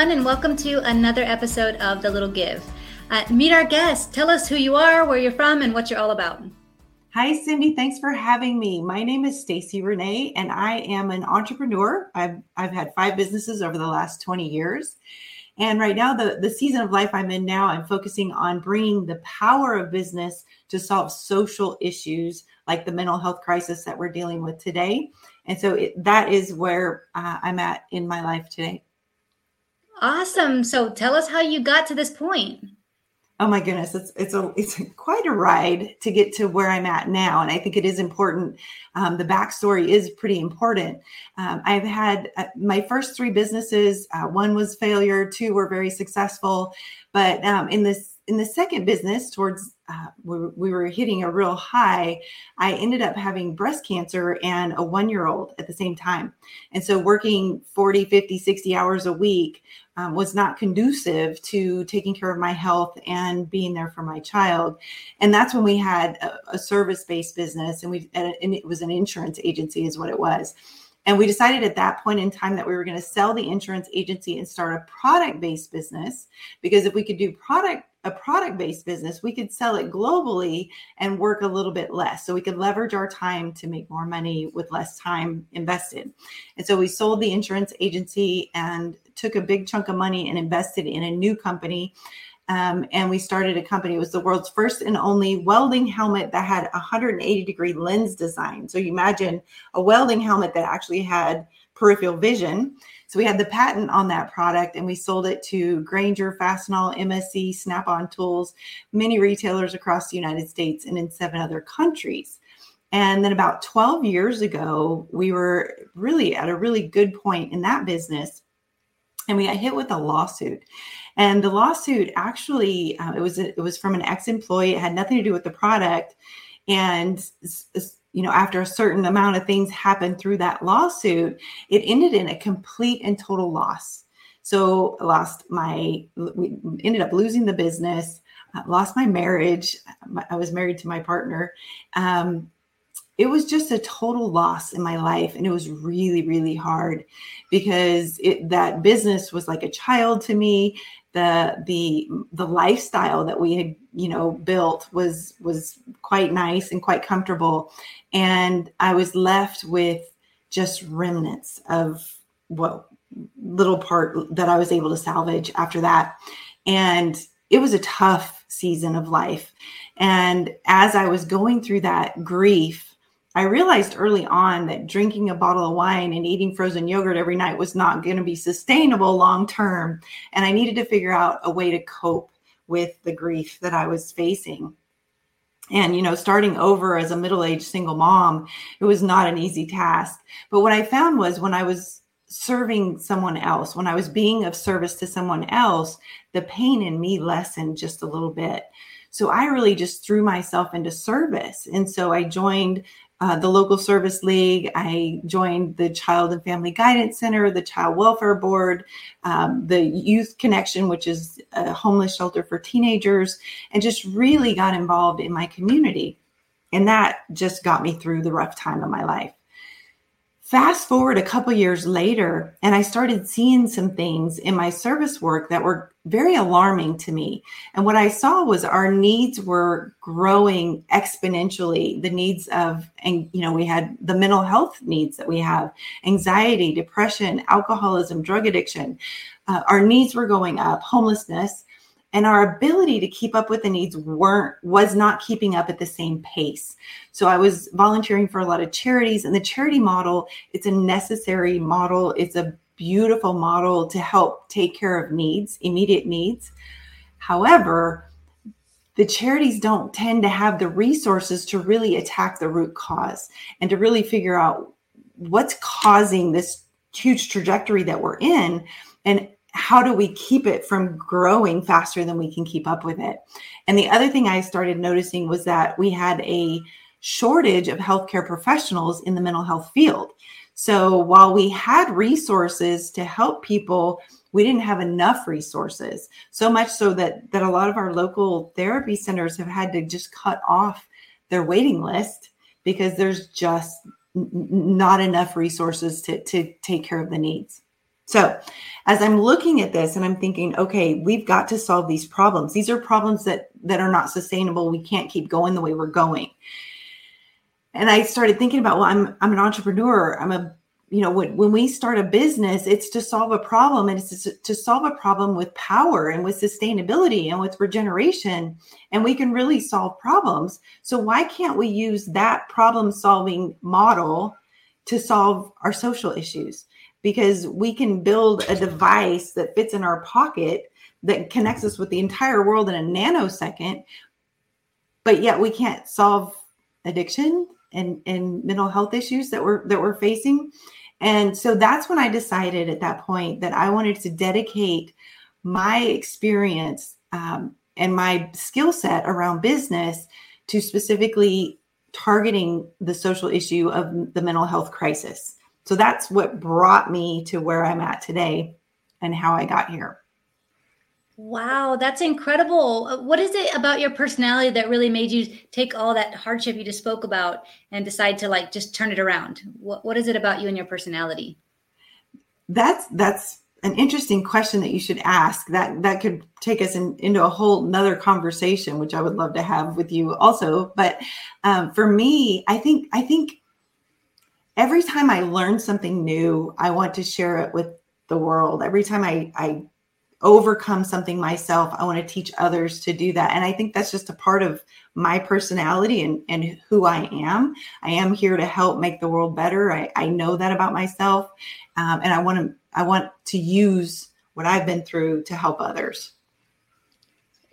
everyone, and welcome to another episode of The Little Give. Uh, meet our guest. Tell us who you are, where you're from, and what you're all about. Hi, Cindy. Thanks for having me. My name is Staci Renee, and I am an entrepreneur. I've, I've had five businesses over the last 20 years. And right now, the, the season of life I'm in now, I'm focusing on bringing the power of business to solve social issues like the mental health crisis that we're dealing with today. And so it, that is where uh, I'm at in my life today. Awesome. So tell us how you got to this point. Oh my goodness, it's it's a it's quite a ride to get to where I'm at now, and I think it is important. Um, the backstory is pretty important. Um, I've had uh, my first three businesses. Uh, one was failure, two were very successful, but um, in this in the second business, towards uh, we, we were hitting a real high. I ended up having breast cancer and a one year old at the same time, and so working 40, 50, 60 hours a week um, was not conducive to taking care of my health and being there for my child. And that's when we had a, a service based business, and we and it was an insurance agency, is what it was. And we decided at that point in time that we were going to sell the insurance agency and start a product based business because if we could do product a product based business, we could sell it globally and work a little bit less. So we could leverage our time to make more money with less time invested. And so we sold the insurance agency and took a big chunk of money and invested in a new company. Um, and we started a company. It was the world's first and only welding helmet that had 180 degree lens design. So you imagine a welding helmet that actually had peripheral vision. So we had the patent on that product and we sold it to Grainger, Fastenal, MSC, Snap on Tools, many retailers across the United States and in seven other countries. And then about 12 years ago, we were really at a really good point in that business. And we got hit with a lawsuit. And the lawsuit actually, uh, it was it was from an ex-employee. It had nothing to do with the product. And you know, after a certain amount of things happened through that lawsuit, it ended in a complete and total loss. So I lost my, we ended up losing the business, lost my marriage. I was married to my partner. Um, it was just a total loss in my life and it was really really hard because it, that business was like a child to me the the the lifestyle that we had you know built was was quite nice and quite comfortable. And i was left with just remnants of what little part that i was able to salvage after that. And it was a tough season of life. And as i was going through that grief I realized early on that drinking a bottle of wine and eating frozen yogurt every night was not going to be sustainable long term. And I needed to figure out a way to cope with the grief that I was facing. And, you know, starting over as a middle aged single mom, it was not an easy task. But what I found was when I was serving someone else, when I was being of service to someone else, the pain in me lessened just a little bit. So I really just threw myself into service. And so I joined uh, the local service league. I joined the Child and Family Guidance Center, the Child Welfare Board, um, the Youth Connection, which is a homeless shelter for teenagers, and just really got involved in my community. And that just got me through the rough time of my life. Fast forward a couple years later, and I started seeing some things in my service work that were very alarming to me. And what I saw was our needs were growing exponentially. The needs of, and you know, we had the mental health needs that we have anxiety, depression, alcoholism, drug addiction. Uh, our needs were going up, homelessness and our ability to keep up with the needs weren't was not keeping up at the same pace so i was volunteering for a lot of charities and the charity model it's a necessary model it's a beautiful model to help take care of needs immediate needs however the charities don't tend to have the resources to really attack the root cause and to really figure out what's causing this huge trajectory that we're in and how do we keep it from growing faster than we can keep up with it? And the other thing I started noticing was that we had a shortage of healthcare professionals in the mental health field. So while we had resources to help people, we didn't have enough resources. So much so that that a lot of our local therapy centers have had to just cut off their waiting list because there's just not enough resources to, to take care of the needs. So, as I'm looking at this and I'm thinking, okay, we've got to solve these problems. These are problems that that are not sustainable. We can't keep going the way we're going. And I started thinking about, well, I'm I'm an entrepreneur. I'm a you know when, when we start a business it's to solve a problem and it's to, to solve a problem with power and with sustainability and with regeneration. And we can really solve problems. So why can't we use that problem solving model to solve our social issues? Because we can build a device that fits in our pocket that connects us with the entire world in a nanosecond but yet we can't solve addiction and, and mental health issues that we're that we're facing and so that's when i decided at that point that i wanted to dedicate my experience um, and my skill set around business to specifically targeting the social issue of the mental health crisis so that's what brought me to where I'm at today and how I got here. Wow, that's incredible. Uh, what is it about your personality that really made you take all that hardship you just spoke about and decide to like just turn it around? What what is it about you and your personality? That's that's an interesting question that you should ask. That that could take us in, into a whole another conversation, which I would love to have with you also. But um, for me, I think I think every time I learn something new, I want to share it with the world. Every time I, I overcome something myself, I want to teach others to do that. And I think that's just a part of my personality and, and who I am. I am here to help make the world better. I, I know that about myself. Um, and I want to I want to use what I've been through to help others.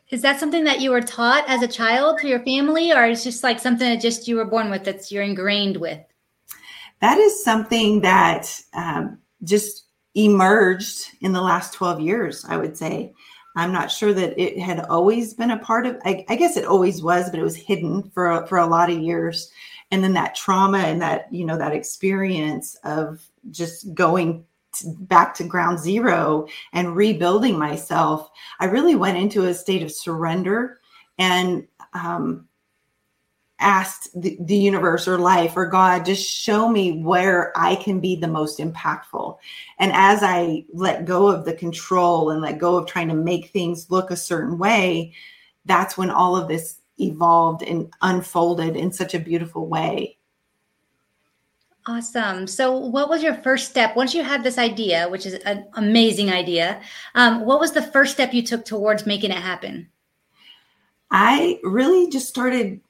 Is that something that you were taught as a child to your family, or is just like something that just you were born with that's you're ingrained with? that is something that um, just emerged in the last 12 years, I would say. I'm not sure that it had always been a part of, I, I guess it always was, but it was hidden for, for a lot of years. And then that trauma and that, you know, that experience of just going back to ground zero and rebuilding myself, I really went into a state of surrender and um, asked the, the, universe or life or God, just show me where I can be the most impactful. And as I let go of the control and let go of trying to make things look a certain way, that's when all of this evolved and unfolded in such a beautiful way. Awesome. So, what was your first step once you had this idea, which is an amazing idea? Um, what was the first step you took towards making it happen? I really just started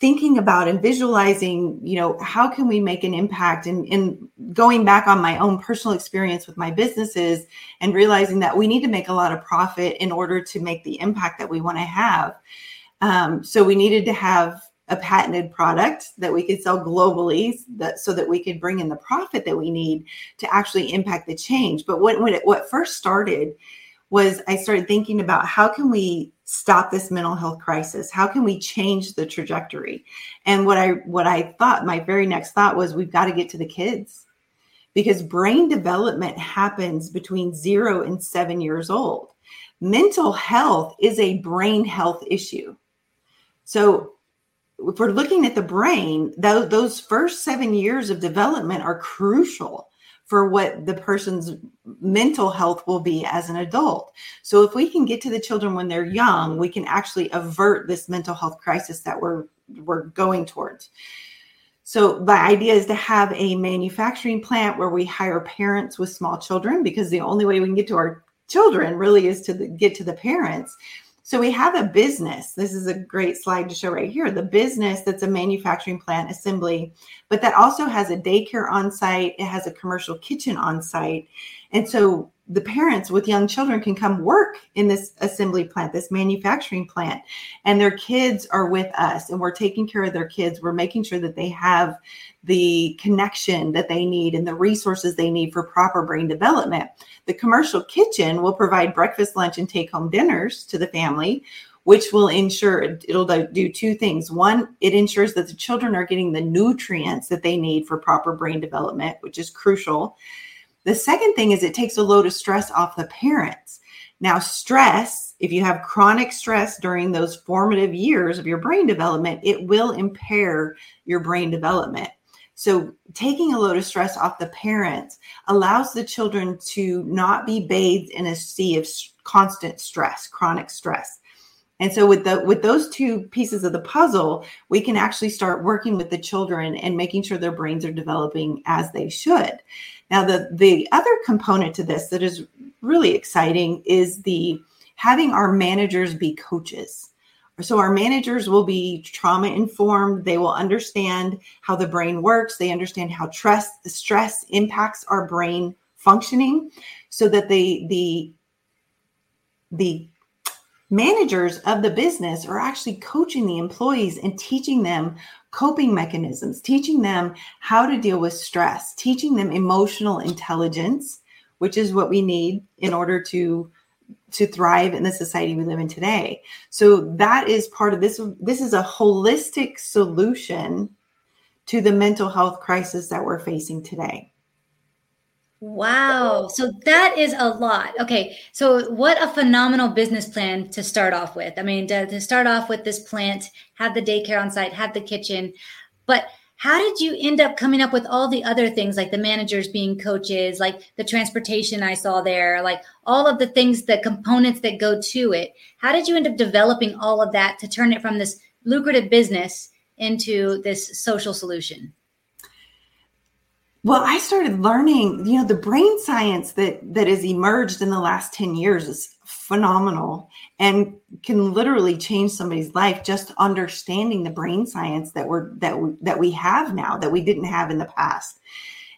thinking about and visualizing you know how can we make an impact and, and going back on my own personal experience with my businesses and realizing that we need to make a lot of profit in order to make the impact that we want to have. Um, so we needed to have a patented product that we could sell globally that, so that we could bring in the profit that we need to actually impact the change. But what, when it, what first started was i started thinking about how can we stop this mental health crisis? How can we change the trajectory? And what i what i thought my very next thought was we've got to get to the kids. Because brain development happens between 0 and 7 years old. Mental health is a brain health issue. So if we're looking at the brain those, first 7 years of development are crucial for what the person's mental health will be as an adult. So if we can get to the children when they're young, we can actually avert this mental health crisis that we're we're going towards. So the idea is to have a manufacturing plant where we hire parents with small children because the only way we can get to our children really is to the, get to the parents so we have a business. This is a great slide to show right here. The business that's a manufacturing plant assembly, but that also has a daycare on site. It has a commercial kitchen on site. And so the parents with young children can come work in this assembly plant, this manufacturing plant, and their kids are with us and we're taking care of their kids. We're making sure that they have the connection that they need and the resources they need for proper brain development. The commercial kitchen will provide breakfast, lunch, and take home dinners to the family, which will ensure it'll do two things. One, it ensures that the children are getting the nutrients that they need for proper brain development, which is crucial. The second thing is it takes a load of stress off the parents. Now, stress, if you have chronic stress during those formative years of your brain development, it will impair your brain development. So, taking a load of stress off the parents allows the children to not be bathed in a sea of constant stress, chronic stress. And so with the with those two pieces of the puzzle, we can actually start working with the children and making sure their brains are developing as they should. Now the the other component to this that is really exciting is the having our managers be coaches. So our managers will be trauma informed. They will understand how the brain works. They understand how stress stress impacts our brain functioning so that they the the managers of the business are actually coaching the employees and teaching them coping mechanisms, teaching them how to deal with stress, teaching them emotional intelligence, which is what we need in order to to thrive in the society we live in today. So that is part of this this is a holistic solution to the mental health crisis that we're facing today. Wow. So that is a lot. Okay. So, what a phenomenal business plan to start off with. I mean, to, to, start off with this plant, have the daycare on site, have the kitchen. But how did you end up coming up with all the other things like the managers being coaches, like the transportation I saw there, like all of the things, the components that go to it? How did you end up developing all of that to turn it from this lucrative business into this social solution? Well, I started learning, you know, the brain science that that has emerged in the last 10 years is phenomenal and can literally change somebody's life just understanding the brain science that we're that we, that we have now that we didn't have in the past.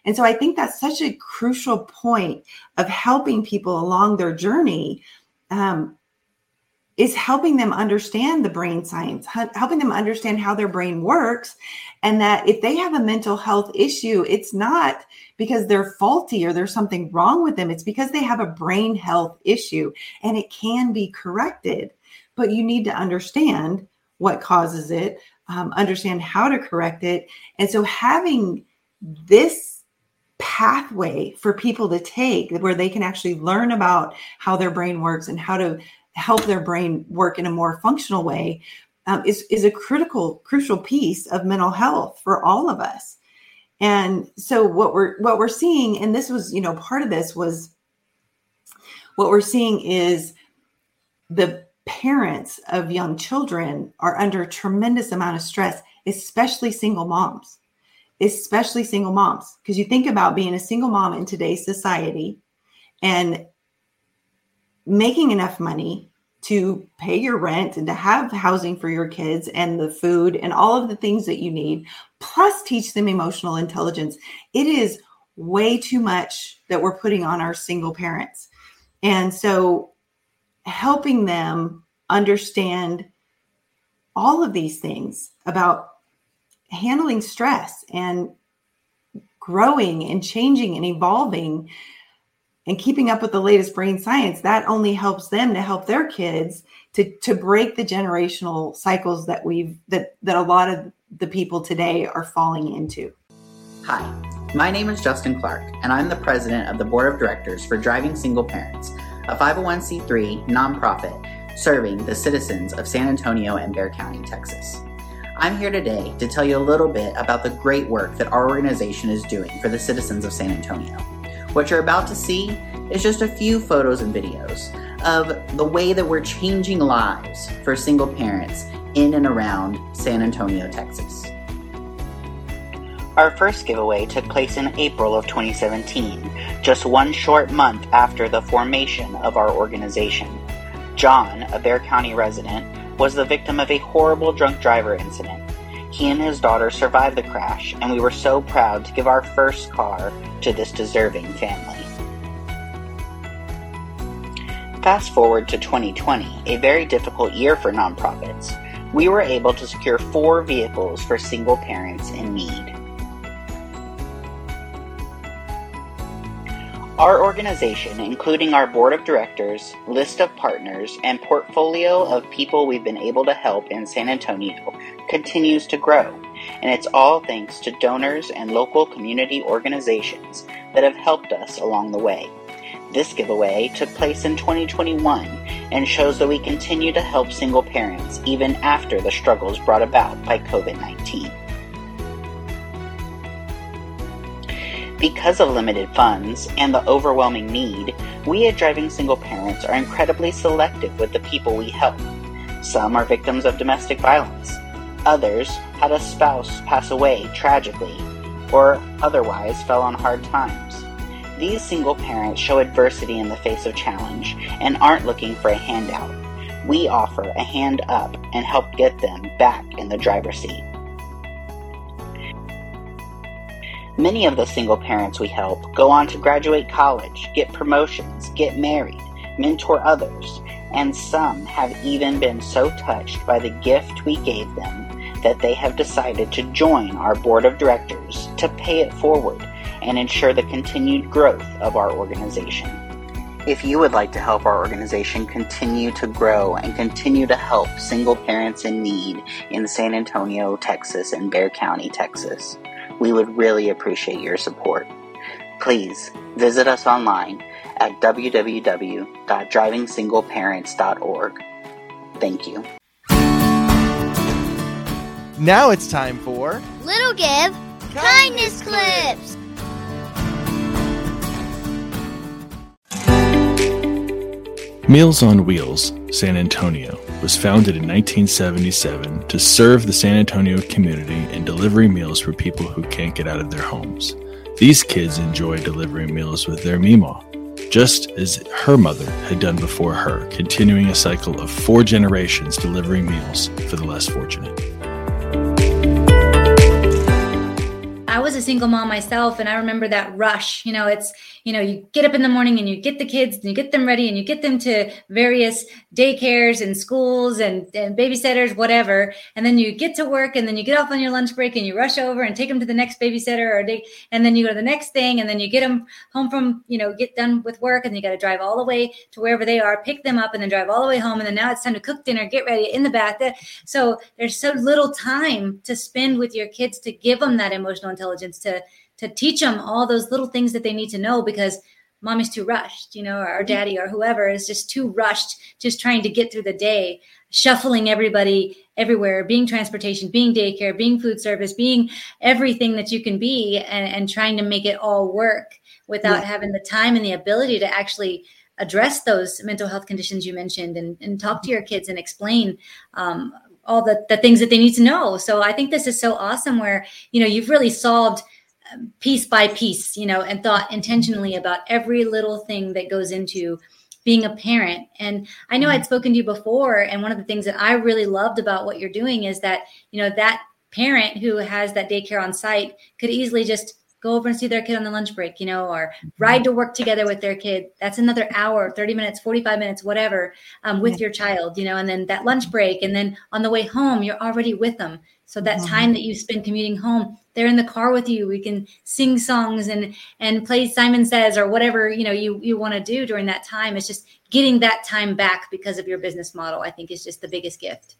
And so I think that's such a crucial point of helping people along their journey um, is helping them understand the brain science, helping them understand how their brain works. And that if they have a mental health issue, it's not because they're faulty or there's something wrong with them. It's because they have a brain health issue and it can be corrected. But you need to understand what causes it, um, understand how to correct it. And so having this pathway for people to take where they can actually learn about how their brain works and how to help their brain work in a more functional way um, is, is a critical crucial piece of mental health for all of us. And so what we're what we're seeing and this was you know part of this was what we're seeing is the parents of young children are under a tremendous amount of stress especially single moms especially single moms. Because you think about being a single mom in today's society and making enough money to pay your rent and to have housing for your kids and the food and all of the things that you need, plus teach them emotional intelligence. It is way too much that we're putting on our single parents. And so helping them understand all of these things about handling stress and growing and changing and evolving and keeping up with the latest brain science that only helps them to help their kids to to break the generational cycles that we've that that a lot of the people today are falling into hi my name is justin clark and i'm the president of the board of directors for driving single parents a 501c3 nonprofit serving the citizens of san antonio and bexar county texas I'm here today to tell you a little bit about the great work that our organization is doing for the citizens of San Antonio. What you're about to see is just a few photos and videos of the way that we're changing lives for single parents in and around San Antonio, Texas. Our first giveaway took place in April of 2017, just one short month after the formation of our organization. John, a Bexar County resident, was the victim of a horrible drunk driver incident. He and his daughter survived the crash, and we were so proud to give our first car to this deserving family. Fast forward to 2020, a very difficult year for nonprofits. We were able to secure four vehicles for single parents in need. Our organization, including our board of directors, list of partners, and portfolio of people we've been able to help in San Antonio, continues to grow, and it's all thanks to donors and local community organizations that have helped us along the way. This giveaway took place in 2021 and shows that we continue to help single parents even after the struggles brought about by COVID 19. Because of limited funds and the overwhelming need, we at Driving Single Parents are incredibly selective with the people we help. Some are victims of domestic violence. Others had a spouse pass away tragically or otherwise fell on hard times. These single parents show adversity in the face of challenge and aren't looking for a handout. We offer a hand up and help get them back in the driver's seat. Many of the single parents we help go on to graduate college, get promotions, get married, mentor others, and some have even been so touched by the gift we gave them that they have decided to join our board of directors to pay it forward and ensure the continued growth of our organization. If you would like to help our organization continue to grow and continue to help single parents in need in San Antonio, Texas, and Bexar County, Texas, we would really appreciate your support. Please visit us online at www.drivingsingleparents.org. Thank you. Now it's time for Little Give Kindness Clips. Meals on Wheels, San Antonio, was founded in 1977 to serve the San Antonio community in delivering meals for people who can't get out of their homes. These kids enjoy delivering meals with their Mima, just as her mother had done before her, continuing a cycle of four generations delivering meals for the less fortunate. I was a single mom myself, and I remember that rush. You know, it's you know, you get up in the morning and you get the kids and you get them ready and you get them to various daycares and schools and, and babysitters, whatever. And then you get to work and then you get off on your lunch break and you rush over and take them to the next babysitter or day, and then you go to the next thing and then you get them home from, you know, get done with work and you got to drive all the way to wherever they are, pick them up and then drive all the way home. And then now it's time to cook dinner, get ready in the bath. So there's so little time to spend with your kids to give them that emotional intelligence to to teach them all those little things that they need to know because mommy's too rushed, you know, or mm-hmm. daddy or whoever is just too rushed, just trying to get through the day, shuffling everybody everywhere, being transportation, being daycare, being food service, being everything that you can be, and, and trying to make it all work without yeah. having the time and the ability to actually address those mental health conditions you mentioned and, and talk to your kids and explain um, all the, the things that they need to know. So I think this is so awesome where, you know, you've really solved piece by piece, you know, and thought intentionally about every little thing that goes into being a parent. And I know I'd mm-hmm. spoken to you before, and one of the things that I really loved about what you're doing is that, you know, that parent who has that daycare on site could easily just go over and see their kid on the lunch break, you know, or ride to work together with their kid. That's another hour, 30 minutes, 45 minutes, whatever, um, with your child, you know, and then that lunch break. And then on the way home, you're already with them. So that mm-hmm. time that you spend commuting home, they're in the car with you. We can sing songs and and play Simon Says or whatever you know you you want to do during that time. It's just getting that time back because of your business model. I think is just the biggest gift.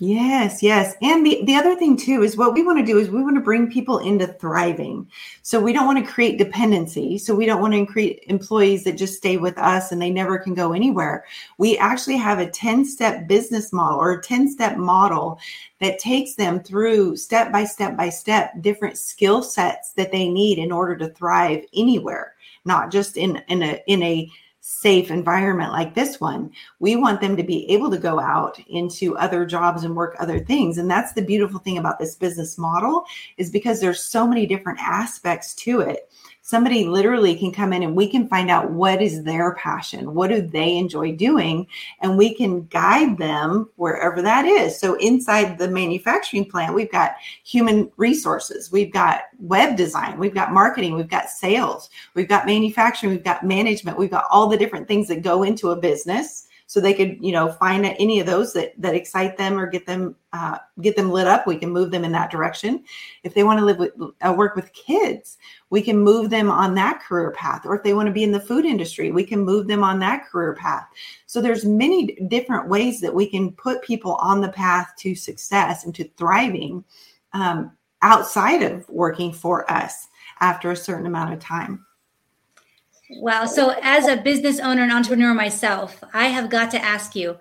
Yes, yes. And the, the other thing too is what we want to do is we want to bring people into thriving. So we don't want to create dependency. So we don't want to create employees that just stay with us and they never can go anywhere. We actually have a 10 step business model or a 10 step model that takes them through step by step by step different skill sets that they need in order to thrive anywhere, not just in, in a, in a, safe environment like this one. We want them to be able to go out into other jobs and work other things. And that's the beautiful thing about this business model is because there's so many different aspects to it somebody literally can come in and we can find out what is their passion what do they enjoy doing and we can guide them wherever that is. So inside the manufacturing plant we've got human resources we've got web design we've got marketing we've got sales we've got manufacturing we've got management we've got all the different things that go into a business so they could you know find any of those that that excite them or get them uh, get them lit up we can move them in that direction. If they want to live with uh, work with kids we can move them on that career path. Or if they want to be in the food industry we can move them on that career path. So there's many different ways that we can put people on the path to success and to thriving um, outside of working for us after a certain amount of time Wow. So, as a business owner and entrepreneur myself, I have got to ask you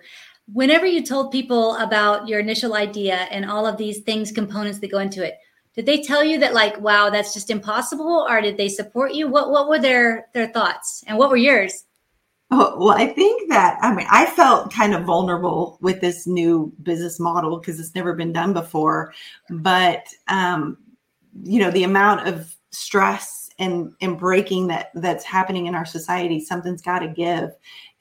whenever you told people about your initial idea and all of these things, components that go into it, did they tell you that like, wow, that's just impossible, or did they support you? What what were their their thoughts, and what were yours? Oh, well, I think that I mean I felt kind of vulnerable with this new business model because it's never been done before. But um, you know, the amount of stress and and breaking that that's happening in our society, something's got to give.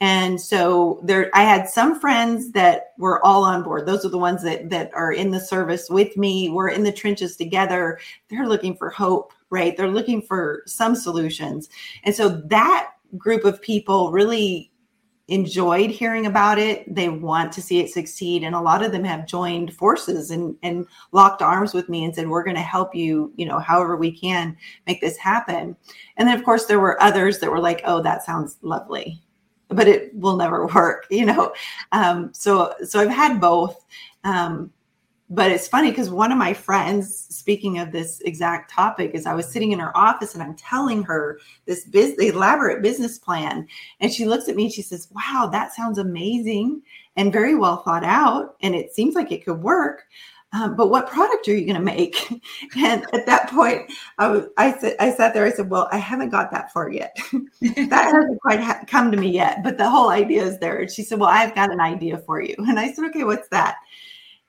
And so there, I had some friends that were all on board. Those are the ones that that are in the service with me. We're in the trenches together. They're looking for hope, right? They're looking for some solutions. And so that group of people really enjoyed hearing about it. They want to see it succeed. And a lot of them have joined forces and, and locked arms with me and said, we're going to help you, you know, however we can make this happen. And then, of course, there were others that were like, oh, that sounds lovely but it will never work, you know. Um, so so I've had both. Um, but it's funny because one of my friends, speaking of this exact topic, is I was sitting in her office and I'm telling her this biz- elaborate business plan, and she looks at me and she says, "Wow, that sounds amazing and very well thought out, and it seems like it could work." um, but what product are you going to make? And at that point, I, was, I, said, I sat there. I said, well, I haven't got that far yet. that hasn't quite ha- come to me yet, but the whole idea is there. And she said, well, I've got an idea for you. And I said, okay, what's that?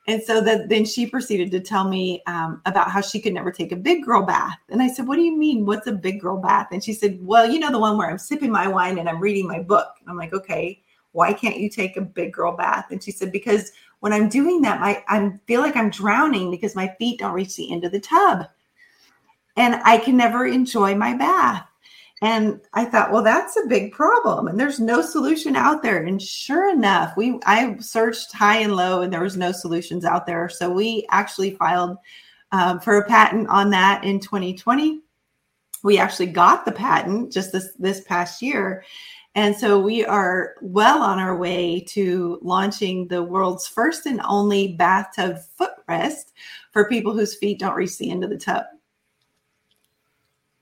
And so that then she proceeded to tell me um, about how she could never take a big girl bath. And I said, What do you mean? What's a big girl bath? And she said, Well, you know, the one where I'm sipping my wine and I'm reading my book. And I'm like, Okay, why can't you take a big girl bath? And she said, Because when I'm doing that, my I feel like I'm drowning because my feet don't reach the end of the tub. And I can never enjoy my bath. And I thought, well, that's a big problem. And there's no solution out there. And sure enough, we I searched high and low and there was no solutions out there. So we actually filed um, for a patent on that in 2020. We actually got the patent just this this past year. And so we are well on our way to launching the world's first and only bathtub footrest for people whose feet don't reach the end of the tub.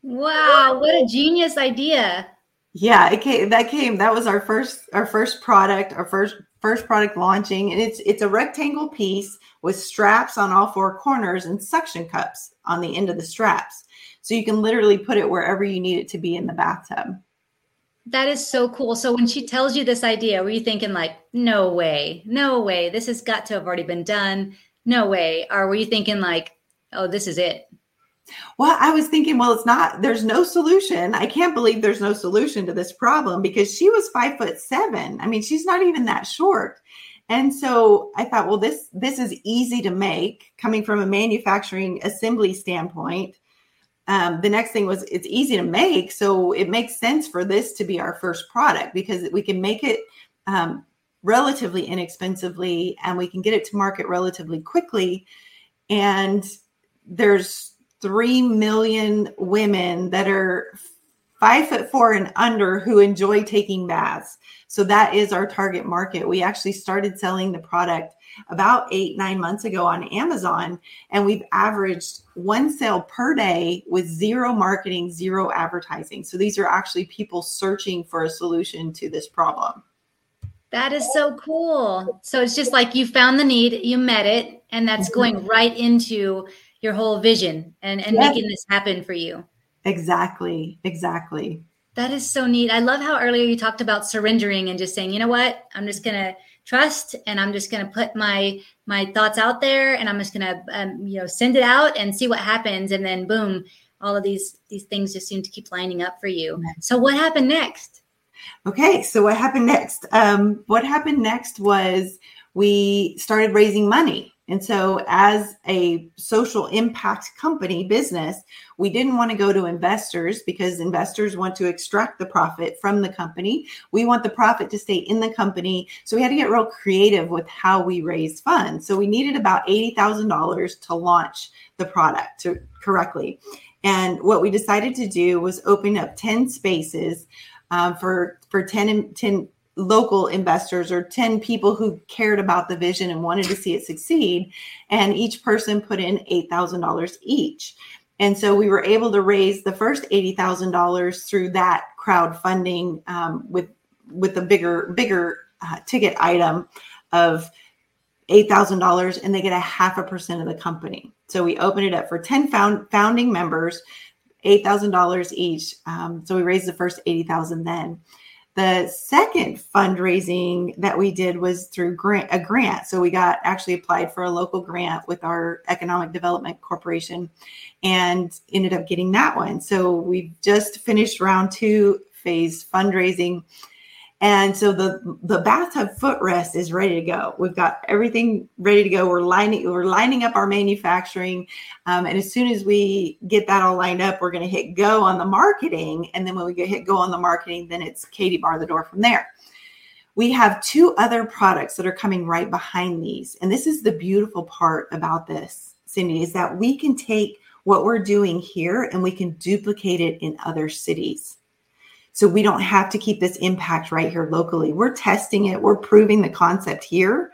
Wow, what a genius idea. Yeah, it came that came that was our first our first product, our first first product launching and it's it's a rectangle piece with straps on all four corners and suction cups on the end of the straps. So you can literally put it wherever you need it to be in the bathtub. That is so cool. So when she tells you this idea, were you thinking like, no way, no way, this has got to have already been done? No way. Or were you thinking like, oh, this is it? Well, I was thinking, well, it's not, there's no solution. I can't believe there's no solution to this problem because she was five foot seven. I mean, she's not even that short. And so I thought, well, this this is easy to make coming from a manufacturing assembly standpoint um, the next thing was it's easy to make so it makes sense for this to be our first product because we can make it um, relatively inexpensively and we can get it to market relatively quickly and there's 3 million women that are five foot four and under who enjoy taking baths so that is our target market we actually started selling the product about eight, nine months ago on Amazon. And we've averaged one sale per day with zero marketing, zero advertising. So these are actually people searching for a solution to this problem. That is so cool. So it's just like you found the need, you met it, and that's mm-hmm. going right into your whole vision and, and yes. making this happen for you. Exactly. Exactly. That is so neat. I love how earlier you talked about surrendering and just saying, you know what, I'm just going to trust and i'm just going to put my my thoughts out there and i'm just going to um, you know send it out and see what happens and then boom all of these these things just seem to keep lining up for you so what happened next okay so what happened next um, what happened next was we started raising money and so, as a social impact company business, we didn't want to go to investors because investors want to extract the profit from the company. We want the profit to stay in the company. So, we had to get real creative with how we raise funds. So, we needed about $80,000 to launch the product to, correctly. And what we decided to do was open up 10 spaces um, for, for 10, 10 local investors or 10 people who cared about the vision and wanted to see it succeed. And each person put in $8,000 each. And so we were able to raise the first $80,000 through that crowdfunding um, with with a bigger bigger uh, ticket item of $8,000 and they get a half a percent of the company. So we opened it up for 10 found, founding members, $8,000 each. Um, so we raised the first 80,000 then. The second fundraising that we did was through grant, a grant. So we got actually applied for a local grant with our Economic Development Corporation and ended up getting that one. So we just finished round two phase fundraising and so the the bathtub footrest is ready to go. We've got everything ready to go. We're lining we're lining up our manufacturing, um, and as soon as we get that all lined up, we're going to hit go on the marketing. And then when we get hit go on the marketing, then it's Katie bar the door from there. We have two other products that are coming right behind these, and this is the beautiful part about this, Cindy, is that we can take what we're doing here and we can duplicate it in other cities. So we don't have to keep this impact right here locally. We're testing it, we're proving the concept here.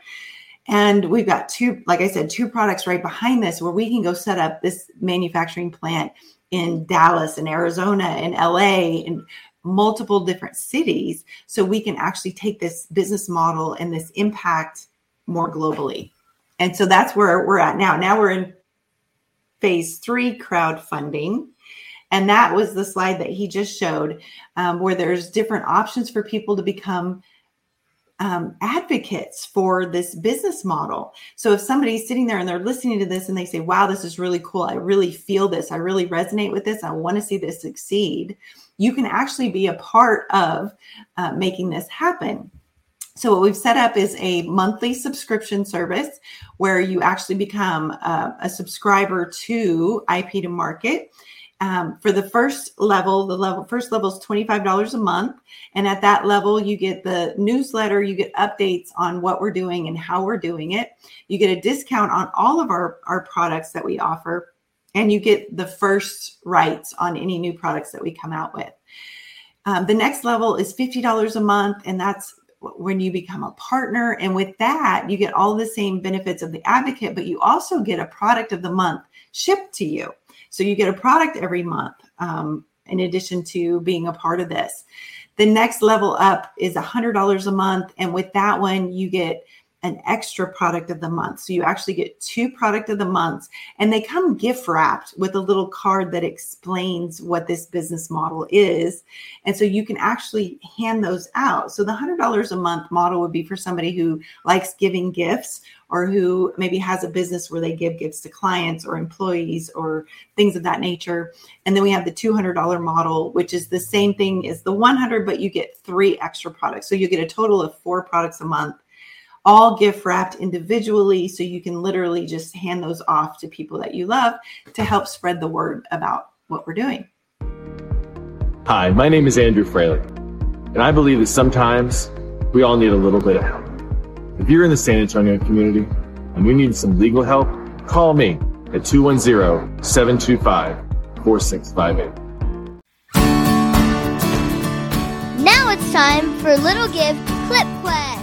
And we've got two, like I said, two products right behind this where we can go set up this manufacturing plant in Dallas and Arizona and LA and multiple different cities. So we can actually take this business model and this impact more globally. And so that's where we're at now. Now we're in phase three crowdfunding. And that was the slide that he just showed, um, where there's different options for people to become um, advocates for this business model. So if somebody's sitting there and they're listening to this and they say, wow, this is really cool. I really feel this. I really resonate with this. I want to see this succeed. You can actually be a part of uh, making this happen. So, what we've set up is a monthly subscription service where you actually become uh, a subscriber to IP to Market. Um, for the first level, the level first level is $25 a month. And at that level, you get the newsletter, you get updates on what we're doing and how we're doing it. You get a discount on all of our, our products that we offer, and you get the first rights on any new products that we come out with. Um, the next level is $50 a month, and that's when you become a partner. And with that, you get all the same benefits of the advocate, but you also get a product of the month shipped to you. So you get a product every month um, in addition to being a part of this. The next level up is $100 a month. And with that one, you get an extra product of the month. So you actually get two product of the months and they come gift wrapped with a little card that explains what this business model is. And so you can actually hand those out. So the $100 a month model would be for somebody who likes giving gifts or who maybe has a business where they give gifts to clients or employees or things of that nature. And then we have the $200 model, which is the same thing as the 100, but you get three extra products. So you get a total of four products a month all gift wrapped individually so you can literally just hand those off to people that you love to help spread the word about what we're doing. Hi, my name is Andrew Fraley, and I believe that sometimes we all need a little bit of help. If you're in the San Antonio community and you need some legal help, call me at 210 725 4658. Now it's time for Little Give Clip Quest.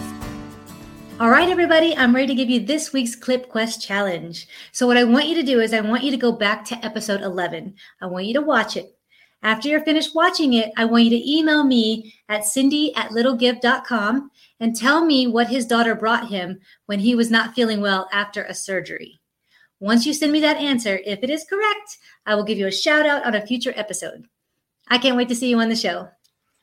All right, everybody, I'm ready to give you this week's Clip Quest challenge. So, what I want you to do is, I want you to go back to episode 11. I want you to watch it. After you're finished watching it, I want you to email me at cindy at littlegive.com and tell me what his daughter brought him when he was not feeling well after a surgery. Once you send me that answer, if it is correct, I will give you a shout out on a future episode. I can't wait to see you on the show.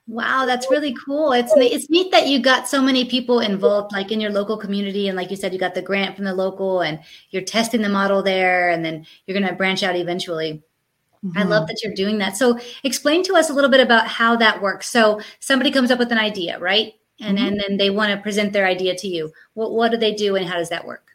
Wow, that's really cool. It's it's neat that you got so many people involved, like in your local community, and like you said, you got the grant from the local, and you're testing the model there, and then you're going to branch out eventually. Mm-hmm. I love that you're doing that. So, explain to us a little bit about how that works. So, somebody comes up with an idea, right? And mm-hmm. and then they want to present their idea to you. What what do they do, and how does that work?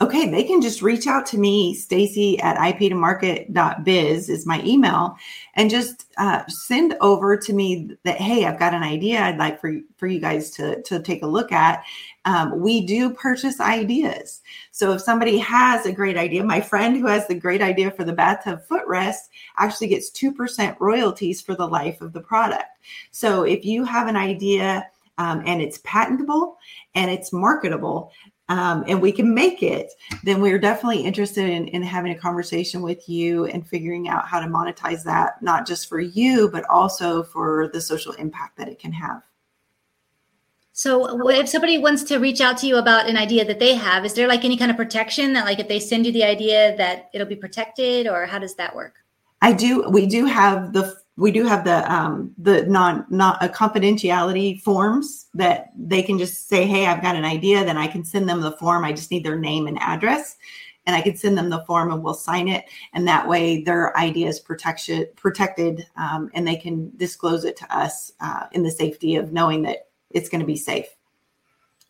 Okay, they can just reach out to me, Stacy at ip2market.biz is my email, and just uh, send over to me that hey, I've got an idea I'd like for for you guys to to take a look at. Um, we do purchase ideas, so if somebody has a great idea, my friend who has the great idea for the bathtub footrest actually gets two percent royalties for the life of the product. So if you have an idea. Um, and it's patentable and it's marketable, um, and we can make it, then we're definitely interested in, in having a conversation with you and figuring out how to monetize that, not just for you, but also for the social impact that it can have. So if somebody wants to reach out to you about an idea that they have, is there like any kind of protection that like if they send you the idea that it'll be protected or how does that work? I do we do have the we do have the um the non not a confidentiality forms that they can just say hey I've got an idea then I can send them the form I just need their name and address and I can send them the form and we'll sign it and that way their idea is protection protected um, and they can disclose it to us uh, in the safety of knowing that it's going to be safe.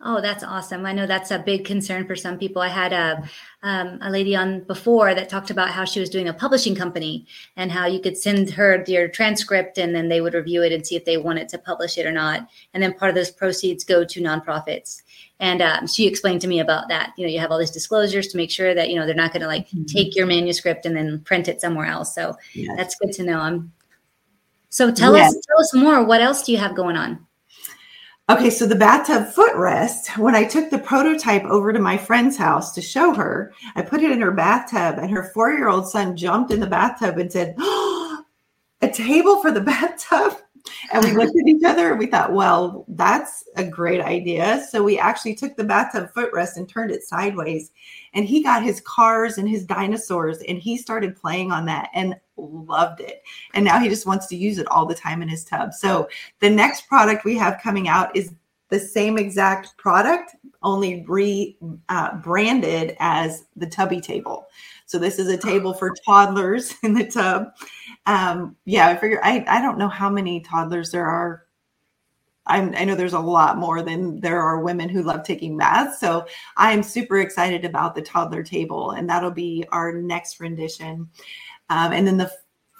Oh, that's awesome. I know that's a big concern for some people. I had a, um, a lady on before that talked about how she was doing a publishing company and how you could send her your transcript and then they would review it and see if they wanted to publish it or not. And then part of those proceeds go to nonprofits. And um, she explained to me about that. You know, you have all these disclosures to make sure that, you know, they're not going to like mm-hmm. take your manuscript and then print it somewhere else. So yes. that's good to know. I'm, so tell yes. us, tell us more. What else do you have going on? Okay, so the bathtub footrest, when I took the prototype over to my friend's house to show her, I put it in her bathtub, and her four year old son jumped in the bathtub and said, oh, A table for the bathtub. And we looked at each other and we thought, well, that's a great idea. So we actually took the bathtub footrest and turned it sideways. And he got his cars and his dinosaurs and he started playing on that and loved it. And now he just wants to use it all the time in his tub. So the next product we have coming out is the same exact product, only re uh, branded as the tubby table. So this is a table for toddlers in the tub. Um, yeah, I figure I, I don't know how many toddlers there are. I'm, I know there's a lot more than there are women who love taking baths. So I am super excited about the toddler table, and that'll be our next rendition. Um, and then the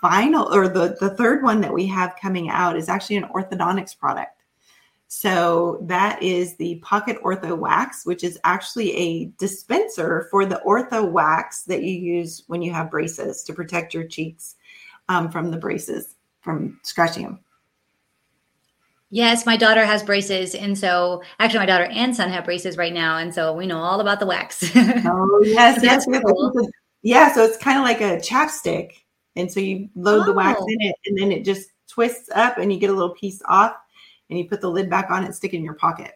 final or the, the third one that we have coming out is actually an orthodontics product. So that is the Pocket Ortho Wax, which is actually a dispenser for the ortho wax that you use when you have braces to protect your cheeks um, from the braces, from scratching them. Yes, my daughter has braces. And so actually my daughter and son have braces right now. And so we know all about the wax. oh, yes. yes. Cool. Yeah. So it's kind of like a chapstick. And so you load oh. the wax oh. in it and then it just twists up and you get a little piece off and you put the lid back on it, stick it in your pocket.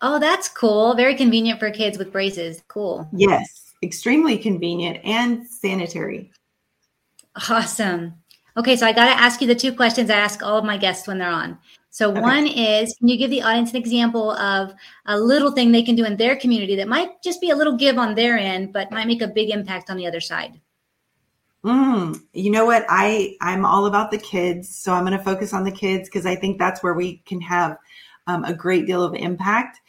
Oh, that's cool. Very convenient for kids with braces. Cool. Yes, extremely convenient and sanitary. Awesome. Okay, so I got to ask you the two questions I ask all of my guests when they're on. So, okay. one is can you give the audience an example of a little thing they can do in their community that might just be a little give on their end, but might make a big impact on the other side? Mm, you know what? I I'm all about the kids, so I'm going to focus on the kids because I think that's where we can have um, a great deal of impact.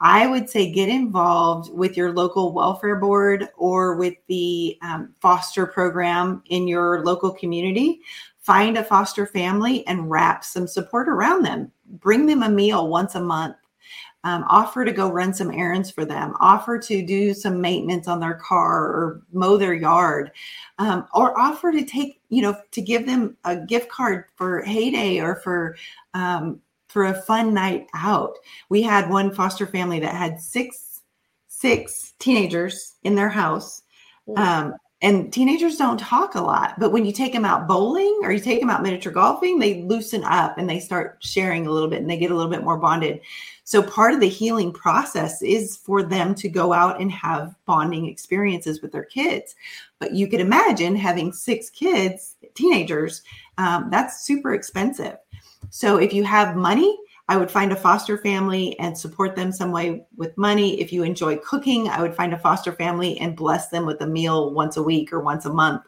I would say get involved with your local welfare board or with the um, foster program in your local community. Find a foster family and wrap some support around them. Bring them a meal once a month um, offer to go run some errands for them, offer to do some maintenance on their car or mow their yard, um, or offer to take, you know, to give them a gift card for heyday or for um, for a fun night out. We had one foster family that had six six teenagers in their house. Um, and teenagers don't talk a lot, but when you take them out bowling or you take them out miniature golfing, they loosen up and they start sharing a little bit and they get a little bit more bonded. So part of the healing process is for them to go out and have bonding experiences with their kids. But you could imagine having six kids, teenagers, um, that's super expensive. So if you have money, I would find a foster family and support them some way with money. If you enjoy cooking, I would find a foster family and bless them with a meal once a week or once a month.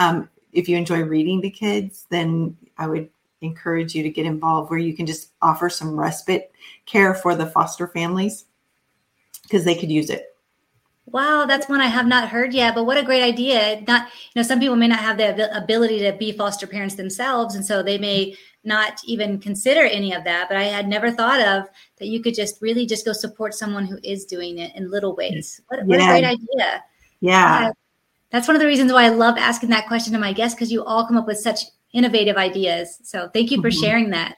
Um, if you enjoy reading to kids, then I would encourage you to get involved where you can just offer some respite care for the foster families because they could use it. Wow, that's one I have not heard yet, but what a great idea. Not, you know, some people may not have the ability to be foster parents themselves, and so they may not even consider any of that. But I had never thought of that you could just really just go support someone who is doing it in little ways. What, what a great idea. Yeah. yeah. That's one of the reasons why I love asking that question to my guests because you all come up with such innovative ideas. So thank you for mm-hmm. sharing that.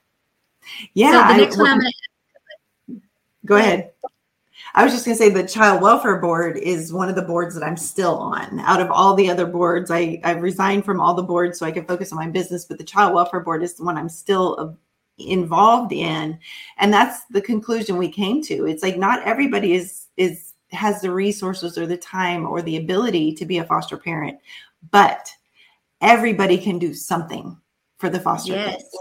Yeah. So the next I, one I'm to go ahead. I was just going to say the child welfare board is one of the boards that I'm still on. Out of all the other boards, I I resigned from all the boards so I can focus on my business. But the child welfare board is the one I'm still uh, involved in and that's the conclusion we came to it's like not everybody is is has the resources or the time or the ability to be a foster parent but everybody can do something for the foster Yes. kids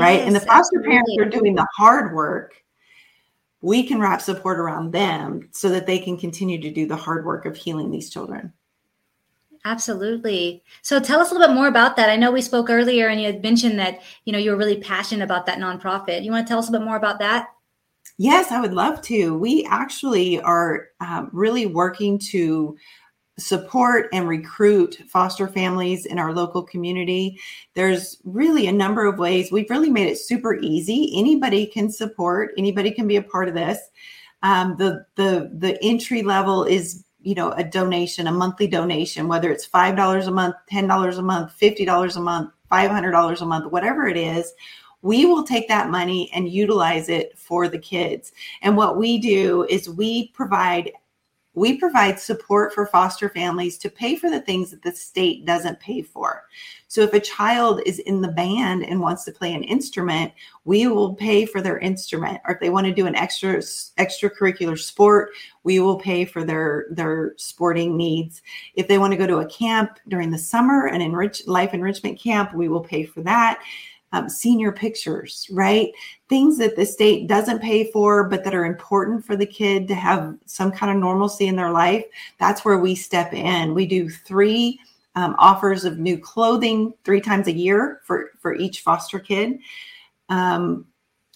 right and the Yes, foster parents are doing the hard work we can wrap support around them so that they can continue to do the hard work of healing these children Absolutely. So tell us a little bit more about that. I know we spoke earlier and you had mentioned that, you know, you were really passionate about that nonprofit. You want to tell us a bit more about that? Yes, I would love to. We actually are um, really working to support and recruit foster families in our local community. There's really a number of ways. We've really made it super easy. Anybody can support. Anybody can be a part of this. Um, the the the entry level is you know a donation, a monthly donation, whether it's five dollars a month, ten dollars a month, fifty dollars a month, five hundred dollars a month, whatever it is we will take that money and utilize it for the kids. And what we do is we provide we provide support for foster families to pay for the things that the state doesn't pay for. So if a child is in the band and wants to play an instrument, we will pay for their instrument. Or if they want to do an extra extracurricular sport, we will pay for their their sporting needs. If they want to go to a camp during the summer, an enrich life enrichment camp, we will pay for that um, senior pictures, right? Things that the state doesn't pay for, but that are important for the kid to have some kind of normalcy in their life. That's where we step in. We do three um, offers of new clothing three times a year for for each foster kid, um,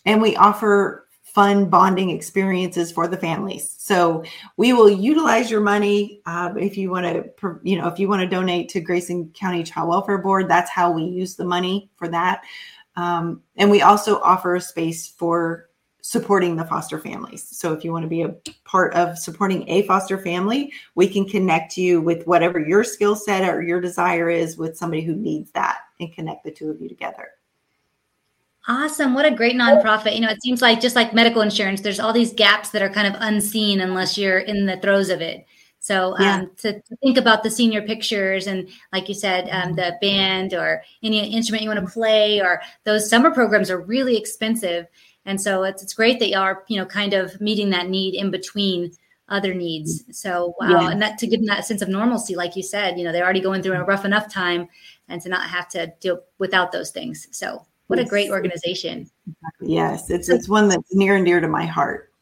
and we offer fun bonding experiences for the families. So we will utilize your money uh, if you want to, you know, if you want to donate to Grayson County Child Welfare Board. That's how we use the money for that. Um, and we also offer a space for supporting the foster families. So if you want to be a part of supporting a foster family, we can connect you with whatever your skill set or your desire is with somebody who needs that and connect the two of you together. Awesome. What a great nonprofit. You know, it seems like just like medical insurance, there's all these gaps that are kind of unseen unless you're in the throes of it. So um, Yeah. to, to think about the senior pictures and like you said, um, the band or any instrument you want to play or those summer programs are really expensive. And so it's, it's great that y'all are, you know, kind of meeting that need in between other needs. So wow. Yeah. And that to give them that sense of normalcy, like you said, you know, they're already going through a rough enough time and to not have to deal without those things. So what a great organization. Yes, it's it's one that's near and dear to my heart.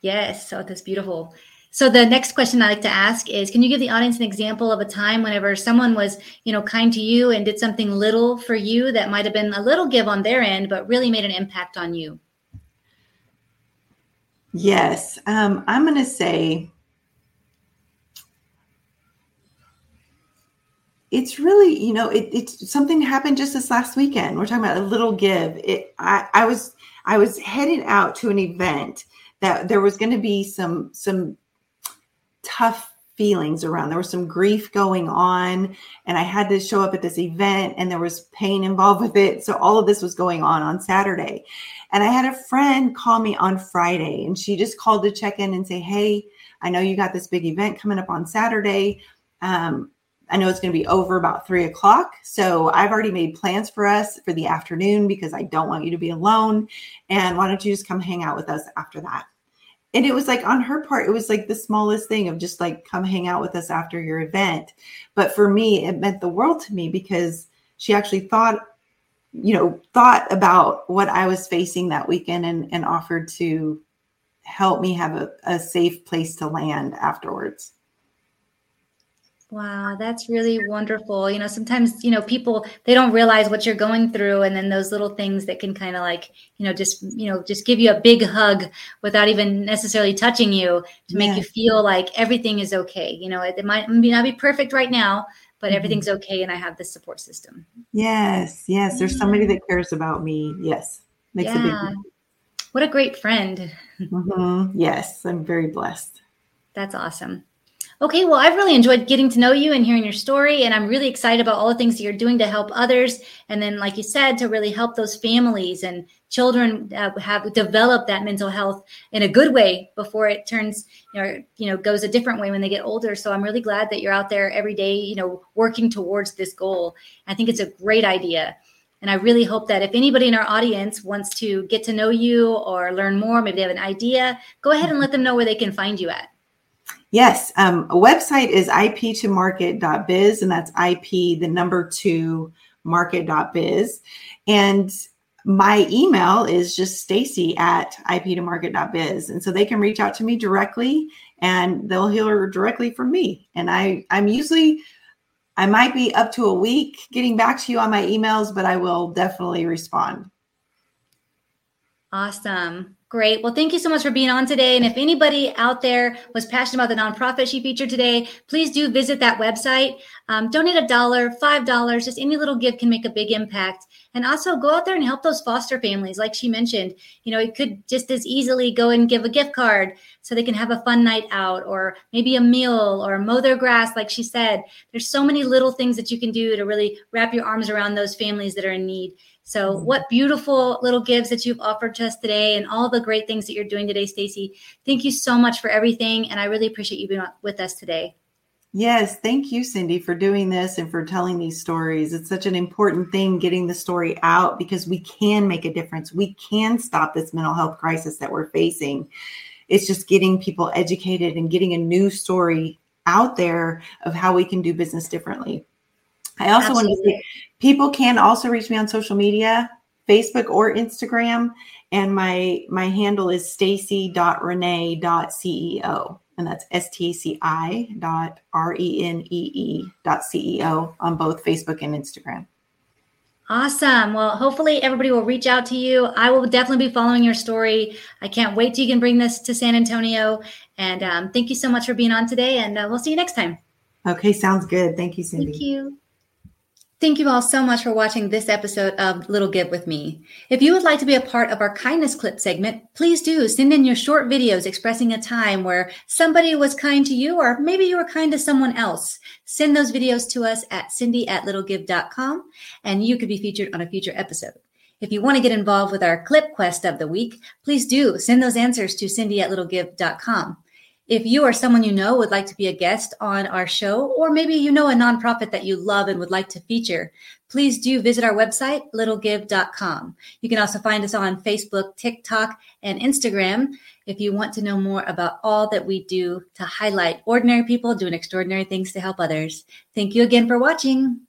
Yes, so that's beautiful. So the next question I like to ask is can you give the audience an example of a time whenever someone was, you know, kind to you and did something little for you that might have been a little give on their end but really made an impact on you? Yes, um, I'm going to say it's really, you know, it, it's something happened just this last weekend. We're talking about a little give. It, I, I was, I was headed out to an event that there was going to be some, some tough feelings around. There was some grief going on, and I had to show up at this event, and there was pain involved with it. So all of this was going on on Saturday. And I had a friend call me on Friday, and she just called to check in and say, Hey, I know you got this big event coming up on Saturday. Um, I know it's going to be over about three o'clock. So I've already made plans for us for the afternoon because I don't want you to be alone. And why don't you just come hang out with us after that? And it was like on her part, it was like the smallest thing of just like come hang out with us after your event. But for me, it meant the world to me because she actually thought, you know, thought about what I was facing that weekend and, and offered to help me have a, a safe place to land afterwards. Wow, that's really wonderful. You know, sometimes, you know, people they don't realize what you're going through and then those little things that can kind of like, you know, just, you know, just give you a big hug without even necessarily touching you to make Yeah. you feel like everything is okay. You know, it, it might not be perfect right now, but Mhm. everything's okay and I have this support system. Yes, yes. There's somebody that cares about me. Yes. Makes a yeah. What a great friend. big Mhm. Yes, I'm very blessed. That's awesome. Okay, well, I've really enjoyed getting to know you and hearing your story, and I'm really excited about all the things that you're doing to help others, and then, like you said, to really help those families and children uh, have developed that mental health in a good way before it turns, you know, you know, goes a different way when they get older. So I'm really glad that you're out there every day, you know, working towards this goal. I think it's a great idea. And I really hope that if anybody in our audience wants to get to know you or learn more, maybe they have an idea, go ahead and let them know where they can find you at. Yes, um, a website is ip2market.biz, and that's IP, the number two market.biz. And my email is just staci at ip2market.biz. And so they can reach out to me directly and they'll hear directly from me. And I, I'm usually, I might be up to a week getting back to you on my emails, but I will definitely respond. Awesome. Great. Well, thank you so much for being on today. And if anybody out there was passionate about the nonprofit she featured today, please do visit that website. Um, donate a dollar, five dollars, just any little gift can make a big impact. And also go out there and help those foster families. Like she mentioned, you know, it could just as easily go and give a gift card so they can have a fun night out or maybe a meal or mow their grass. Like she said, there's so many little things that you can do to really wrap your arms around those families that are in need. So, mm-hmm. what beautiful little gifts that you've offered to us today, and all the great things that you're doing today, Staci. Thank you so much for everything, and I really appreciate you being with us today. Yes, thank you, Cindy, for doing this and for telling these stories. It's such an important thing getting the story out because we can make a difference. We can stop this mental health crisis that we're facing. It's just getting people educated and getting a new story out there of how we can do business differently. I also want to say people can also reach me on social media, Facebook or Instagram. And my my handle is staci.renee.ceo. And that's S-T-A-C-I dot R-E-N-E-E dot C-E-O on both Facebook and Instagram. Awesome. Well, hopefully everybody will reach out to you. I will definitely be following your story. I can't wait till you can bring this to San Antonio. And um, thank you so much for being on today. And uh, we'll see you next time. Okay, sounds good. Thank you, Cindy. Thank you. Thank you all so much for watching this episode of Little Give with me. If you would like to be a part of our kindness clip segment, please do send in your short videos expressing a time where somebody was kind to you or maybe you were kind to someone else. Send those videos to us at cindy at littlegive.com and you could be featured on a future episode. If you want to get involved with our clip quest of the week, please do send those answers to cindy at littlegive.com. If you or someone you know would like to be a guest on our show, or maybe you know a nonprofit that you love and would like to feature, please do visit our website, littlegive.com. You can also find us on Facebook, TikTok, and Instagram if you want to know more about all that we do to highlight ordinary people doing extraordinary things to help others. Thank you again for watching.